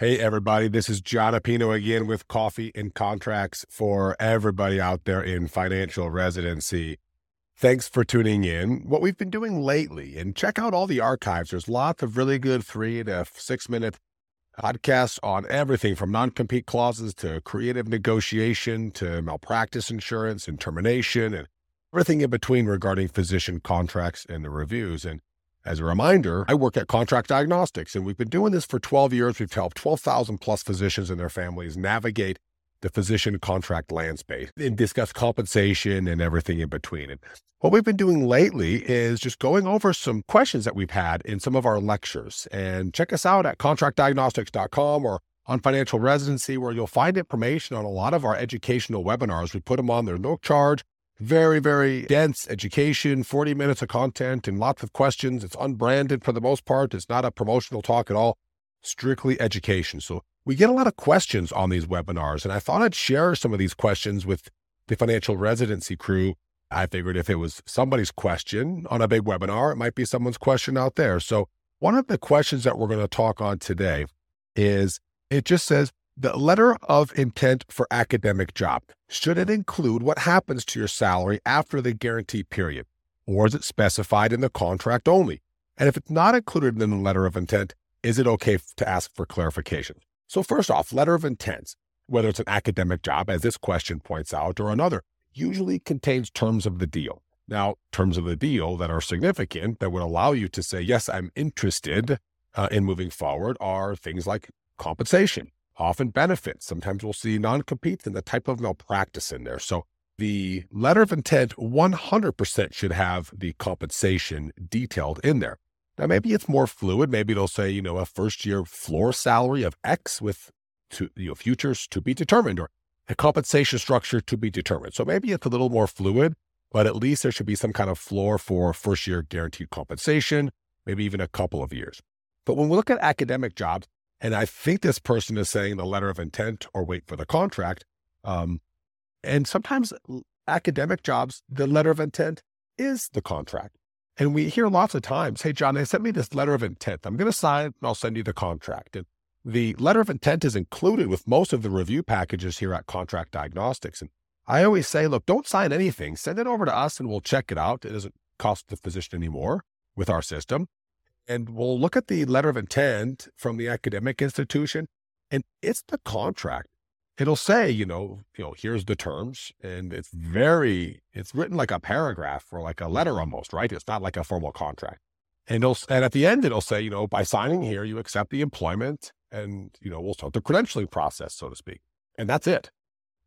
Hey, everybody, this is Jon Appino again with Coffee and Contracts for everybody out there in financial residency. Thanks for tuning in. What we've been doing lately, and check out all the archives. There's lots of really good three to six minute podcasts on everything from non compete clauses to creative negotiation to malpractice insurance and termination and everything in between regarding physician contracts and the reviews. And as a reminder, I work at Contract Diagnostics, and we've been doing this for 12 years. We've helped 12,000 plus physicians and their families navigate the physician contract landscape and discuss compensation and everything in between. And what we've been doing lately is just going over some questions that we've had in some of our lectures. And check us out at contractdiagnostics.com or on financial residency, where you'll find information on a lot of our educational webinars. We put them on there, no charge. Very, very dense education, 40 minutes of content and lots of questions. It's unbranded for the most part. It's not a promotional talk at all, strictly education. So we get a lot of questions on these webinars, and I thought I'd share some of these questions with the financial residency crew. I figured if it was somebody's question on a big webinar, it might be someone's question out there. So one of the questions that we're going to talk on today is it just says, the letter of intent for academic job, should it include what happens to your salary after the guarantee period? Or is it specified in the contract only? And if it's not included in the letter of intent, is it okay to ask for clarification? So, first off, letter of intent, whether it's an academic job, as this question points out, or another, usually contains terms of the deal. Now, terms of the deal that are significant that would allow you to say, yes, I'm interested uh, in moving forward are things like compensation, often benefits. Sometimes we'll see non competes and the type of malpractice in there. So the letter of intent 100% should have the compensation detailed in there. Now, maybe it's more fluid. Maybe it'll say, you know, a first year floor salary of X with to, you know, futures to be determined or a compensation structure to be determined. So maybe it's a little more fluid, but at least there should be some kind of floor for first year guaranteed compensation, maybe even a couple of years. But when we look at academic jobs, and I think this person is saying the letter of intent or wait for the contract. Um, and sometimes academic jobs, the letter of intent is the contract. And we hear lots of times, hey, Jon, they sent me this letter of intent. I'm going to sign and I'll send you the contract. And the letter of intent is included with most of the review packages here at Contract Diagnostics. And I always say, look, don't sign anything. Send it over to us and we'll check it out. It doesn't cost the physician anymore with our system and we'll look at the letter of intent from the academic institution and it's the contract. It'll say you know you know here's the terms and it's very it's written like a paragraph or like a letter almost right? It's not like a formal contract. And it'll and at the end it'll say you know by signing here you accept the employment and you know we'll start the credentialing process so to speak. And that's it.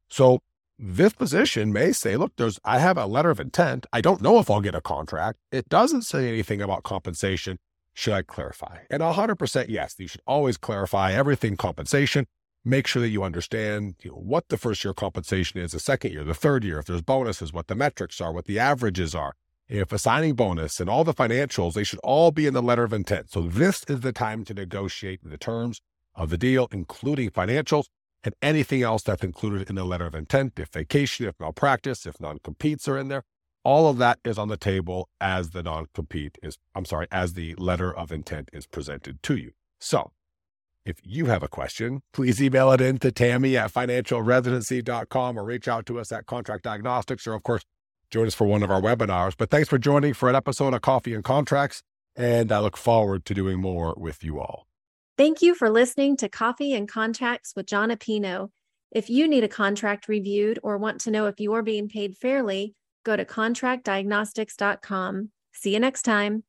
So this position may say look there's i have a letter of intent. I don't know if i'll get a contract. It doesn't say anything about compensation should I clarify? And 100% yes, you should always clarify everything compensation. Make sure that you understand you know, what the first year compensation is, the second year, the third year, if there's bonuses, what the metrics are, what the averages are. If a signing bonus and all the financials, they should all be in the letter of intent. So this is the time to negotiate the terms of the deal, including financials and anything else that's included in the letter of intent. If vacation, if malpractice, if non-competes are in there, all of that is on the table as the non compete is, I'm sorry, as the letter of intent is presented to you. So if you have a question, please email it in to Tammy at financialresidency.com or reach out to us at Contract Diagnostics or, of course, join us for one of our webinars. But thanks for joining for an episode of Coffee and Contracts. And I look forward to doing more with you all. Thank you for listening to Coffee and Contracts with Jon Appino. If you need a contract reviewed or want to know if you are being paid fairly, go to contractdiagnostics.com. See you next time.